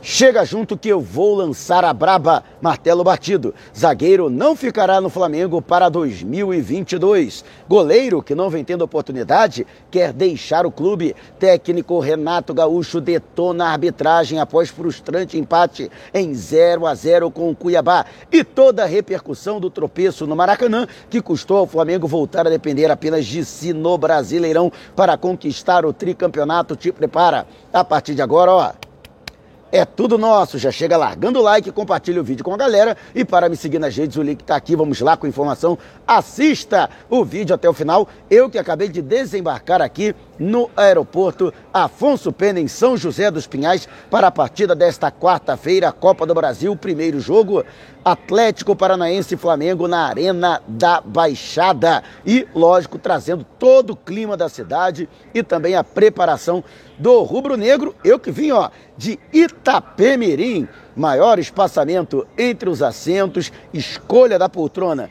Chega junto que eu vou lançar a braba. Martelo batido. Zagueiro não ficará no Flamengo para 2022. Goleiro que não vem tendo oportunidade quer deixar o clube. Técnico Renato Gaúcho detona a arbitragem após frustrante empate em 0 a 0 com o Cuiabá. E toda a repercussão do tropeço no Maracanã que custou ao Flamengo voltar a depender apenas de si no Brasileirão para conquistar o tricampeonato. Te prepara. A partir de agora, ó. É tudo nosso. Já chega largando o like, compartilha o vídeo com a galera. E para me seguir nas redes, o link está aqui. Vamos lá com informação. Assista o vídeo até o final. Eu que acabei de desembarcar aqui no aeroporto Afonso Pena, em São José dos Pinhais, para a partida desta quarta-feira, Copa do Brasil, primeiro jogo, Atlético Paranaense e Flamengo na Arena da Baixada. E, lógico, trazendo todo o clima da cidade e também a preparação do Rubro Negro. Eu que vim, ó, de Itapemirim, maior espaçamento entre os assentos, escolha da poltrona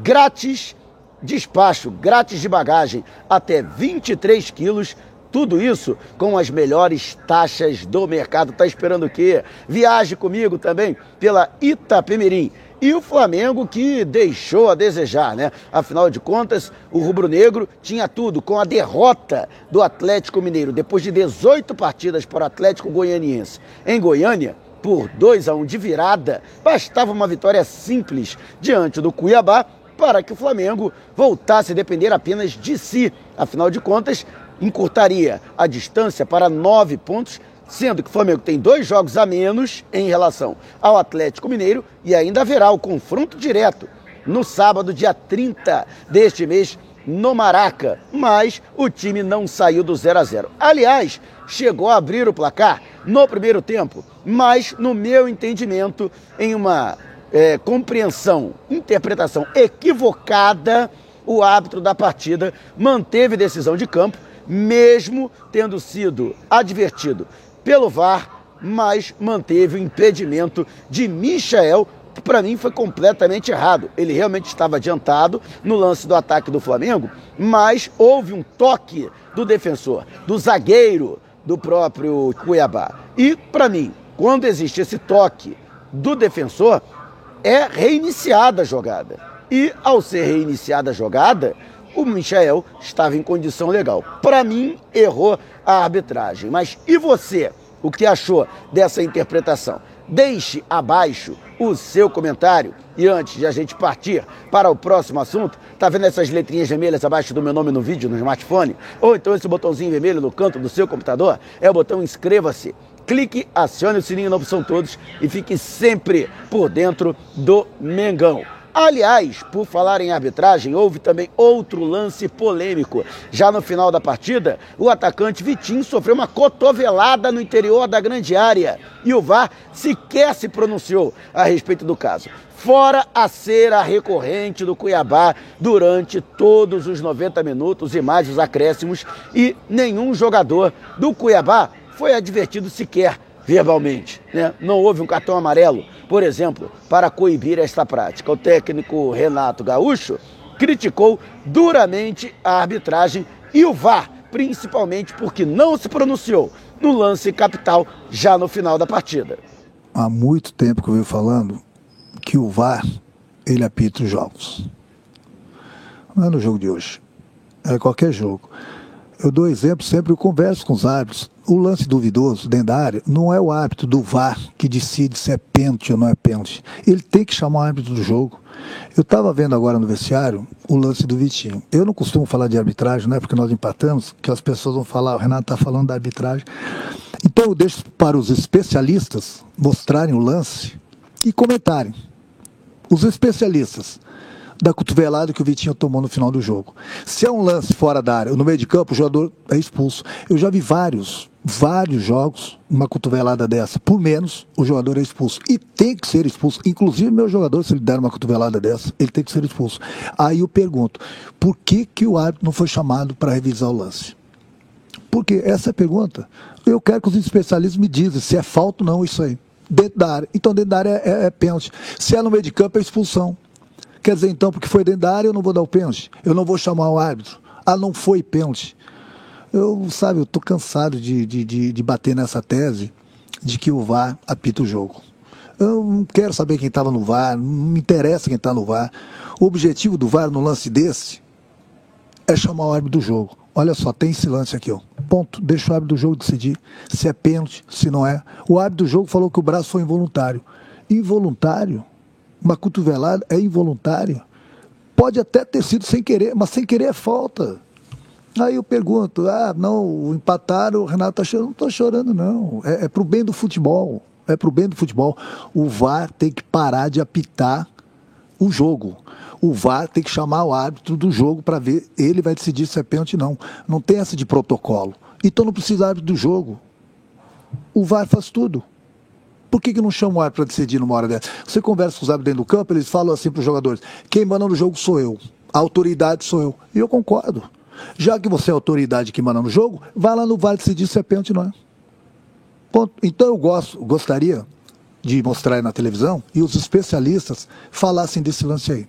grátis despacho grátis de bagagem até 23 quilos. Tudo isso com as melhores taxas do mercado. Tá esperando o quê? Viaje comigo também pela Itapemirim. E o Flamengo que deixou a desejar, né? Afinal de contas, o rubro-negro tinha tudo com a derrota do Atlético Mineiro depois de 18 partidas para o Atlético Goianiense em Goiânia por 2 a 1 de virada. Bastava uma vitória simples diante do Cuiabá para que o Flamengo voltasse a depender apenas de si. Afinal de contas, encurtaria a distância para nove pontos, sendo que o Flamengo tem dois jogos a menos em relação ao Atlético Mineiro e ainda haverá o confronto direto no sábado, dia 30 deste mês, no Maraca. Mas o time não saiu do 0 a 0. Aliás, chegou a abrir o placar no primeiro tempo, mas no meu entendimento, em uma é, compreensão, interpretação equivocada, o árbitro da partida manteve decisão de campo, mesmo tendo sido advertido pelo VAR, mas manteve o impedimento de Michael, que para mim foi completamente errado. Ele realmente estava adiantado no lance do ataque do Flamengo, mas houve um toque do defensor, do zagueiro do próprio Cuiabá. E para mim, quando existe esse toque do defensor, é reiniciada a jogada. E ao ser reiniciada a jogada, o Michel estava em condição legal. Para mim, errou a arbitragem. Mas e você? O que achou dessa interpretação? Deixe abaixo o seu comentário. E antes de a gente partir para o próximo assunto, tá vendo essas letrinhas vermelhas abaixo do meu nome no vídeo, no smartphone? Ou então esse botãozinho vermelho no canto do seu computador? É o botão inscreva-se clique, acione o sininho na opção todos e fique sempre por dentro do Mengão. Aliás, por falar em arbitragem, houve também outro lance polêmico. Já no final da partida, o atacante Vitinho sofreu uma cotovelada no interior da grande área e o VAR sequer se pronunciou a respeito do caso. Fora a cera recorrente do Cuiabá durante todos os 90 minutos e mais os acréscimos, e nenhum jogador do Cuiabá foi advertido sequer verbalmente. Né? Não houve um cartão amarelo, por exemplo, para coibir esta prática. O técnico Renato Gaúcho criticou duramente a arbitragem e o VAR, principalmente porque não se pronunciou no lance capital já no final da partida. Há muito tempo que eu venho falando que o VAR ele apita os jogos. Não é no jogo de hoje, é qualquer jogo. Eu dou exemplo sempre, eu converso com os árbitros. O lance duvidoso dentro da área não é o árbitro do VAR que decide se é pênalti ou não é pênalti. Ele tem que chamar o árbitro do jogo. Eu estava vendo agora no vestiário o lance do Vitinho. Eu não costumo falar de arbitragem, não é porque nós empatamos, que as pessoas vão falar, o Renato está falando da arbitragem. Então eu deixo para os especialistas mostrarem o lance e comentarem. Os especialistas da cotovelada que o Vitinho tomou no final do jogo. Se é um lance fora da área, no meio de campo, o jogador é expulso. Eu já vi vários, vários jogos, uma cotovelada dessa. Por menos, o jogador é expulso. E tem que ser expulso. Inclusive, meu jogador, se ele der uma cotovelada dessa, ele tem que ser expulso. Aí eu pergunto, por que, que o árbitro não foi chamado para revisar o lance? Porque essa é a pergunta. Eu quero que os especialistas me dizem se é falta ou não isso aí. Dentro da área. Então, dentro da área é, é pênalti. Se é no meio de campo, é expulsão. Quer dizer, então, porque foi dentro da área, eu não vou dar o pênalti? Eu não vou chamar o árbitro? Ah, não foi pênalti. Eu, sabe, eu tô cansado de, de, de, de bater nessa tese. de que o VAR apita o jogo. Eu não quero saber quem estava no VAR, não me interessa quem está no VAR. O objetivo do VAR no lance desse é chamar o árbitro do jogo. Olha só, tem esse lance aqui, ó. Ponto. Deixa o árbitro do jogo decidir se é pênalti, se não é. O árbitro do jogo falou que o braço foi involuntário. Involuntário? Uma cotovelada é involuntária? Pode até ter sido sem querer, mas sem querer é falta. Aí eu pergunto, ah, não, empataram, o Renato está chorando. Não estou chorando, não. É, é para o bem do futebol. É para o bem do futebol. O VAR tem que parar de apitar o jogo. O VAR tem que chamar o árbitro do jogo para ver, ele vai decidir se é pênalti ou não. Não tem essa de protocolo. Então não precisa árbitro do jogo. O VAR faz tudo. Por que, que não chama o árbitro para decidir numa hora dessa? Você conversa com os árbitros dentro do campo, eles falam assim para os jogadores: quem manda no jogo sou eu, a autoridade sou eu. E eu concordo. Já que você é a autoridade que manda no jogo, vai lá no VAR decidir se é pênalti ou não é. Ponto. Então eu gosto, gostaria de mostrar na televisão e os especialistas falassem desse lance aí.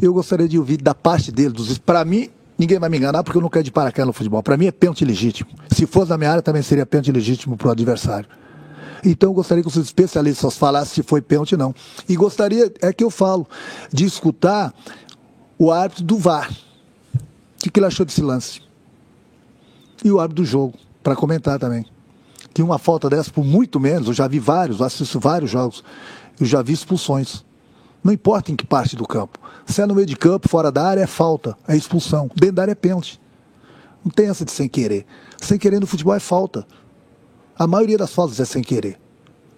Eu gostaria de ouvir da parte dele, dos para mim, ninguém vai me enganar porque eu não quero de paraquedas no futebol. Para mim é pênalti legítimo. Se fosse na minha área também seria pênalti legítimo para o adversário. Então eu gostaria que os especialistas falassem se foi pênalti ou não. E gostaria, é que eu falo, de escutar o árbitro do VAR. O que, que ele achou desse lance? E o árbitro do jogo, para comentar também. Que uma falta dessa, por muito menos, eu já vi vários, assisto vários jogos, eu já vi expulsões. Não importa em que parte do campo. Se é no meio de campo, fora da área, é falta, é expulsão. Dentro da área é pênalti. Não tem essa de sem querer. Sem querer no futebol é falta. A maioria das faltas é sem querer.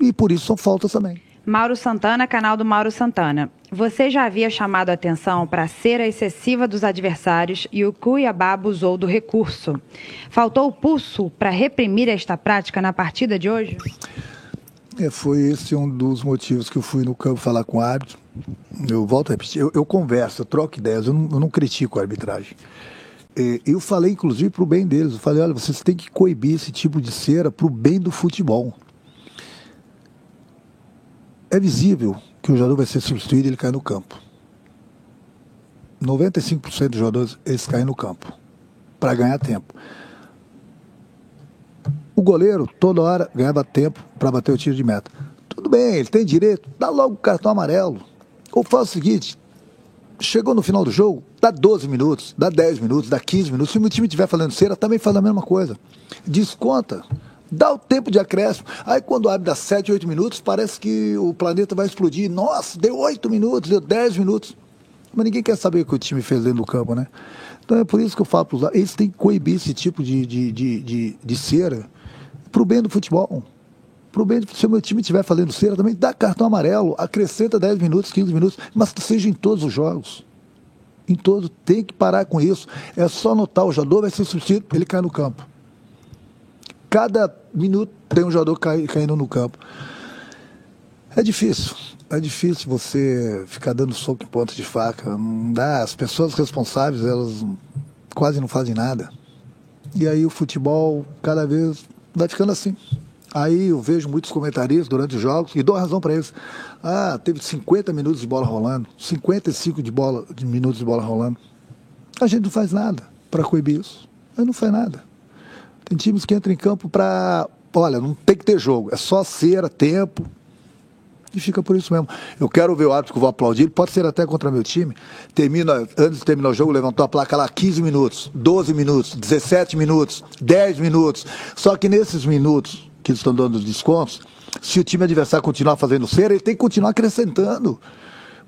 E por isso são faltas também. Mauro Santana, canal do Mauro Santana. Você já havia chamado a atenção para a cera excessiva dos adversários e o Cuiabá abusou do recurso. Faltou o pulso para reprimir esta prática na partida de hoje? É, foi esse um dos motivos que eu fui no campo falar com o árbitro. Eu volto a repetir, eu, eu converso, eu troco ideias, eu não, eu não critico a arbitragem. É, eu falei, inclusive, para o bem deles. Eu falei, olha, vocês têm que coibir esse tipo de cera para o bem do futebol. É visível que o jogador vai ser substituído e ele cai no campo. 95% dos jogadores, eles caem no campo para ganhar tempo. O goleiro, toda hora, ganhava tempo para bater o tiro de meta. Tudo bem, ele tem direito, dá logo o cartão amarelo. Ou faz o seguinte, chegou no final do jogo, dá 12 minutos, dá 10 minutos, dá 15 minutos. Se o meu time estiver falando cera, também faz a mesma coisa. Desconta. Dá o tempo de acréscimo. Aí quando abre dá 7, 8 minutos, parece que o planeta vai explodir. Nossa, deu 8 minutos, deu 10 minutos. Mas ninguém quer saber o que o time fez dentro do campo, né? Então é por isso que eu falo para os eles têm que coibir esse tipo de, de, de, de, de cera para o bem do futebol. Para o bem se o meu time estiver fazendo cera, também dá cartão amarelo, acrescenta 10 minutos, 15 minutos, mas que seja em todos os jogos. Em todos, tem que parar com isso. É só notar, o jogador vai ser substituído, ele cai no campo. Cada minuto tem um jogador cai, caindo no campo. É difícil. É difícil você ficar dando soco em ponta de faca. Não dá. As pessoas responsáveis, elas quase não fazem nada. E aí o futebol cada vez vai ficando assim. Aí eu vejo muitos comentaristas durante os jogos e dou razão para eles. Ah, teve 50 minutos de bola rolando, 55 de bola, de minutos de bola rolando. A gente não faz nada para coibir isso. A gente não faz nada. Tem times que entram em campo para. Olha, não tem que ter jogo, é só cera, tempo. E fica por isso mesmo. Eu quero ver o árbitro que eu vou aplaudir, pode ser até contra meu time. Termina, antes de terminar o jogo, levantou a placa lá 15 minutos, 12 minutos, 17 minutos, 10 minutos. Só que nesses minutos que estão dando os descontos, se o time adversário continuar fazendo cera, ele tem que continuar acrescentando.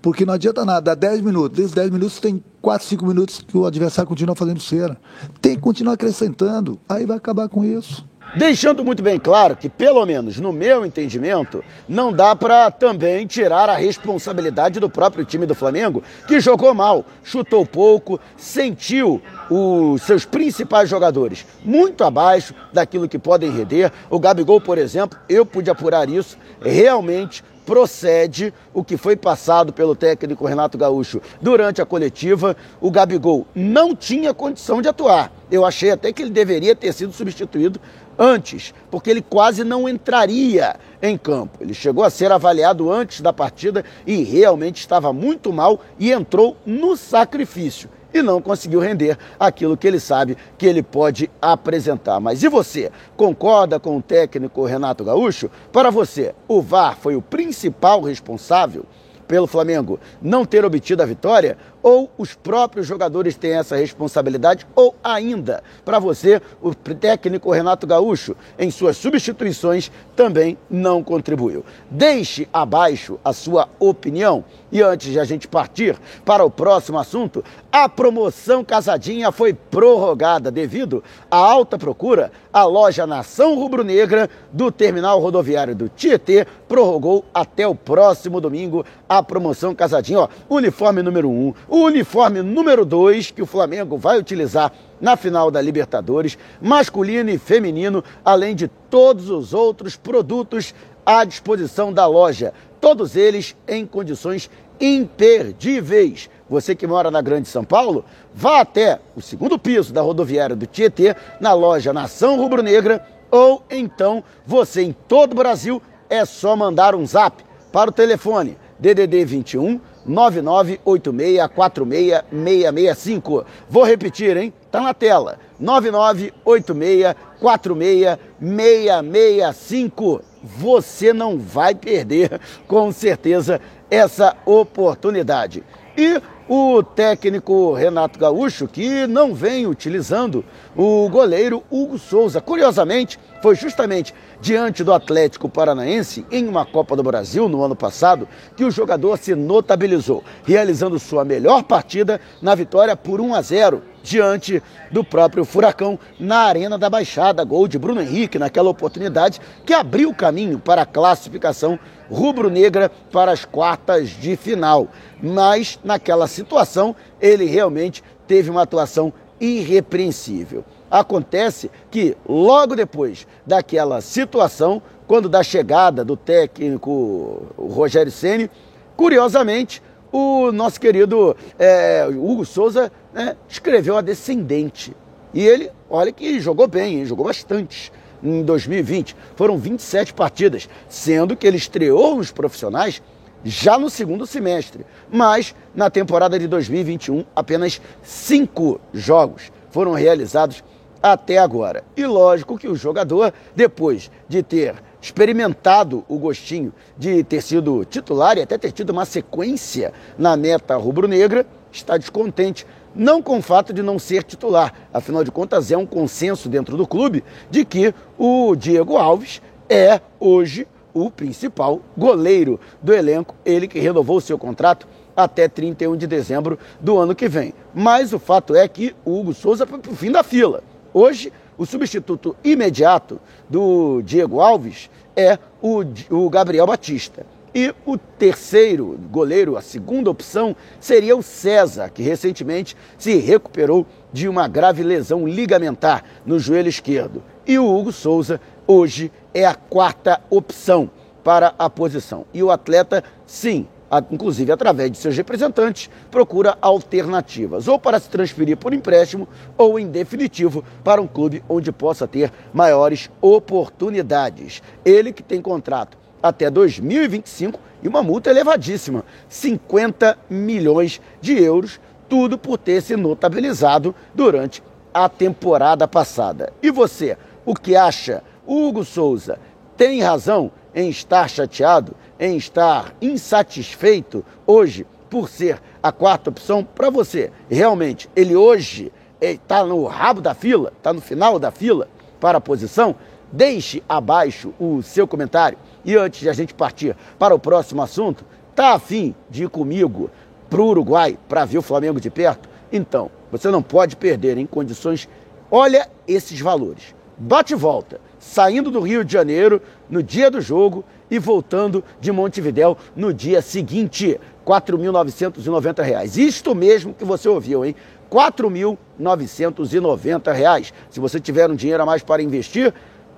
Porque não adianta nada, dá 10 minutos. Desses 10 minutos tem 4, 5 minutos que o adversário continua fazendo cera. Tem que continuar acrescentando. Aí vai acabar com isso. Deixando muito bem claro que, pelo menos no meu entendimento, não dá para também tirar a responsabilidade do próprio time do Flamengo, que jogou mal, chutou pouco, sentiu os seus principais jogadores muito abaixo daquilo que podem render. O Gabigol, por exemplo, eu pude apurar isso, realmente procede o que foi passado pelo técnico Renato Gaúcho durante a coletiva. O Gabigol não tinha condição de atuar. Eu achei até que ele deveria ter sido substituído antes, porque ele quase não entraria em campo. Ele chegou a ser avaliado antes da partida e realmente estava muito mal e entrou no sacrifício. E não conseguiu render aquilo que ele sabe que ele pode apresentar. Mas e você? Concorda com o técnico Renato Gaúcho? Para você, o VAR foi o principal responsável pelo Flamengo não ter obtido a vitória? Ou os próprios jogadores têm essa responsabilidade? Ou ainda, para você, o técnico Renato Gaúcho, em suas substituições, também não contribuiu? Deixe abaixo a sua opinião. E antes de a gente partir para o próximo assunto, a promoção Casadinha foi prorrogada devido à alta procura. A loja Nação Rubro-Negra do terminal rodoviário do Tietê prorrogou até o próximo domingo a promoção Casadinha. Ó, uniforme número 1, um, o uniforme número 2 que o Flamengo vai utilizar na final da Libertadores, masculino e feminino, além de todos os outros produtos à disposição da loja. Todos eles em condições imperdíveis. Você que mora na Grande São Paulo, vá até o segundo piso da rodoviária do Tietê, na loja Nação Rubro Negra, ou então você em todo o Brasil é só mandar um zap para o telefone DDD 21 998646665. Vou repetir, hein? Tá na tela. 998646665. Você não vai perder, com certeza, essa oportunidade. E o técnico Renato Gaúcho, que não vem utilizando o goleiro Hugo Souza. Curiosamente, foi justamente diante do Atlético Paranaense, em uma Copa do Brasil no ano passado, que o jogador se notabilizou, realizando sua melhor partida na vitória por 1 a 0 diante do próprio Furacão na Arena da Baixada. Gol de Bruno Henrique naquela oportunidade que abriu o caminho para a classificação rubro-negra para as quartas de final. Mas naquela situação ele realmente teve uma atuação irrepreensível. Acontece que logo depois daquela situação, quando da chegada do técnico Rogério Ceni, curiosamente o nosso querido é, Hugo Souza né, escreveu a descendente. E ele, olha que jogou bem, hein, jogou bastante em 2020. Foram 27 partidas, sendo que ele estreou nos profissionais já no segundo semestre. Mas na temporada de 2021, apenas cinco jogos foram realizados até agora. E lógico que o jogador, depois de ter experimentado o gostinho de ter sido titular e até ter tido uma sequência na meta rubro-negra, está descontente. Não com o fato de não ser titular, afinal de contas, é um consenso dentro do clube de que o Diego Alves é hoje o principal goleiro do elenco, ele que renovou seu contrato até 31 de dezembro do ano que vem. Mas o fato é que o Hugo Souza foi para o fim da fila. Hoje, o substituto imediato do Diego Alves é o, o Gabriel Batista. E o terceiro goleiro, a segunda opção, seria o César, que recentemente se recuperou de uma grave lesão ligamentar no joelho esquerdo. E o Hugo Souza, hoje, é a quarta opção para a posição. E o atleta, sim, inclusive através de seus representantes, procura alternativas, ou para se transferir por empréstimo, ou em definitivo para um clube onde possa ter maiores oportunidades. Ele que tem contrato até 2025 e uma multa elevadíssima, 50 milhões de euros, tudo por ter se notabilizado durante a temporada passada. E você, o que acha? Hugo Souza tem razão em estar chateado? em estar insatisfeito hoje por ser a quarta opção para você. Realmente, ele hoje está no rabo da fila, está no final da fila para a posição. Deixe abaixo o seu comentário. E antes de a gente partir para o próximo assunto, tá afim de ir comigo para o Uruguai para ver o Flamengo de perto? Então, você não pode perder em condições. Olha esses valores. Bate e volta, saindo do Rio de Janeiro no dia do jogo e voltando de Montevidéu no dia seguinte. R$ 4.990. Isto mesmo que você ouviu, hein? R$ 4.990. Se você tiver um dinheiro a mais para investir,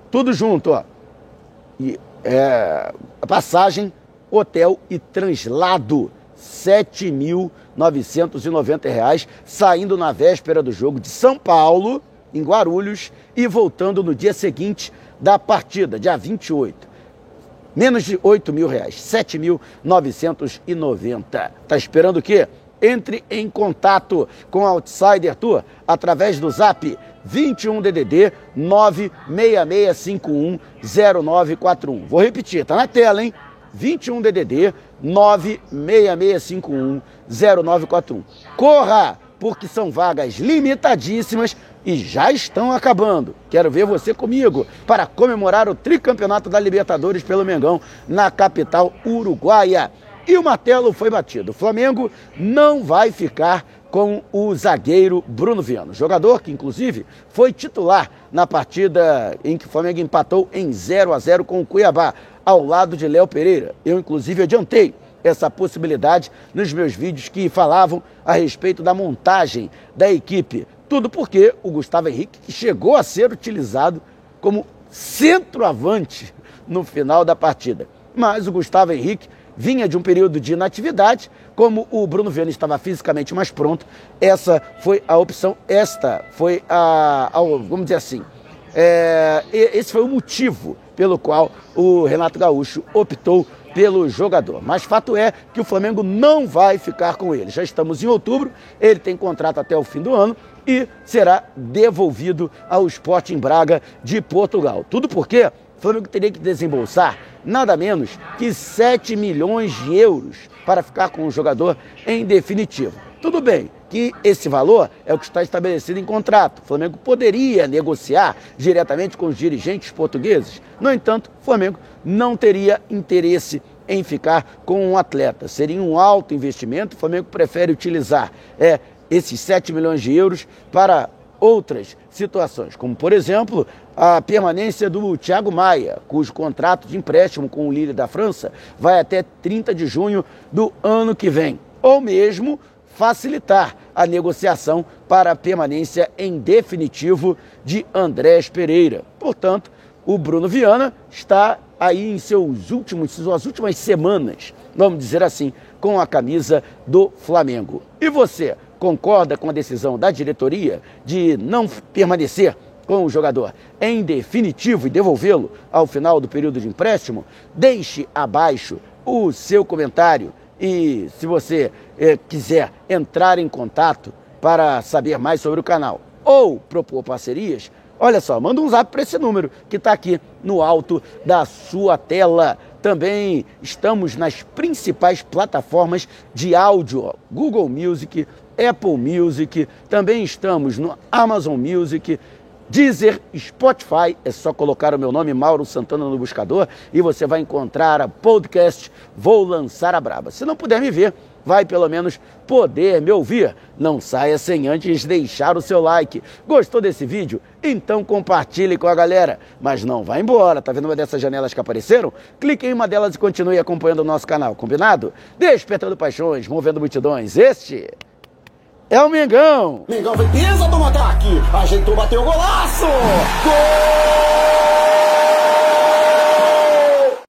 tudo junto, ó. E, é, passagem, hotel e translado. R$ 7.990, saindo na véspera do jogo de São Paulo, em Guarulhos, e voltando no dia seguinte da partida, dia 28. Menos de 8 mil reais, 7.990. Tá esperando o quê? Entre em contato com a Outsider Tour através do zap 21 DDD 96651 0941. Vou repetir, tá na tela, hein? 21 DDD 96651 0941. Corra, porque são vagas limitadíssimas e já estão acabando. Quero ver você comigo para comemorar o tricampeonato da Libertadores pelo Mengão na capital uruguaia. E o martelo foi batido. O Flamengo não vai ficar com o zagueiro Bruno Viano, jogador que inclusive foi titular na partida em que o Flamengo empatou em 0 a 0 com o Cuiabá, ao lado de Léo Pereira. Eu inclusive adiantei essa possibilidade nos meus vídeos que falavam a respeito da montagem da equipe. Tudo porque o Gustavo Henrique chegou a ser utilizado como centroavante no final da partida. Mas o Gustavo Henrique vinha de um período de inatividade, como o Bruno Viana estava fisicamente mais pronto, essa foi a opção, esta foi a, a vamos dizer assim, é, esse foi o motivo pelo qual o Renato Gaúcho optou pelo jogador. Mas fato é que o Flamengo não vai ficar com ele. Já estamos em outubro, ele tem contrato até o fim do ano e será devolvido ao Sporting Braga de Portugal. Tudo porque Flamengo teria que desembolsar nada menos que 7 milhões de euros para ficar com o jogador em definitivo. Tudo bem que esse valor é o que está estabelecido em contrato. O Flamengo poderia negociar diretamente com os dirigentes portugueses. No entanto, o Flamengo não teria interesse em ficar com um atleta. Seria um alto investimento. O Flamengo prefere utilizar é, esses 7 milhões de euros para outras situações, como por exemplo a permanência do Thiago Maia, cujo contrato de empréstimo com o Lille da França vai até 30 de junho do ano que vem, ou mesmo facilitar a negociação para a permanência em definitivo de Andrés Pereira. Portanto, o Bruno Viana está aí em seus últimos, suas últimas semanas, vamos dizer assim, com a camisa do Flamengo. E você, concorda com a decisão da diretoria de não permanecer com o jogador em definitivo e devolvê-lo ao final do período de empréstimo? Deixe abaixo o seu comentário e se você eh, quiser entrar em contato para saber mais sobre o canal ou propor parcerias, olha só, manda um zap para esse número que está aqui no alto da sua tela. Também estamos nas principais plataformas de áudio, Google Music, Apple Music, também estamos no Amazon Music, Deezer, Spotify, é só colocar o meu nome, Mauro Santana, no buscador e você vai encontrar a podcast Vou Lançar a Braba. Se não puder me ver, vai pelo menos poder me ouvir. Não saia sem antes deixar o seu like. Gostou desse vídeo? Então compartilhe com a galera. Mas não vá embora, tá vendo uma dessas janelas que apareceram? Clique em uma delas e continue acompanhando o nosso canal, combinado? Despertando paixões, movendo multidões. Este é o Mengão! Mengão foi pesa do ataque! Ajeitou, bateu o golaço! Gol!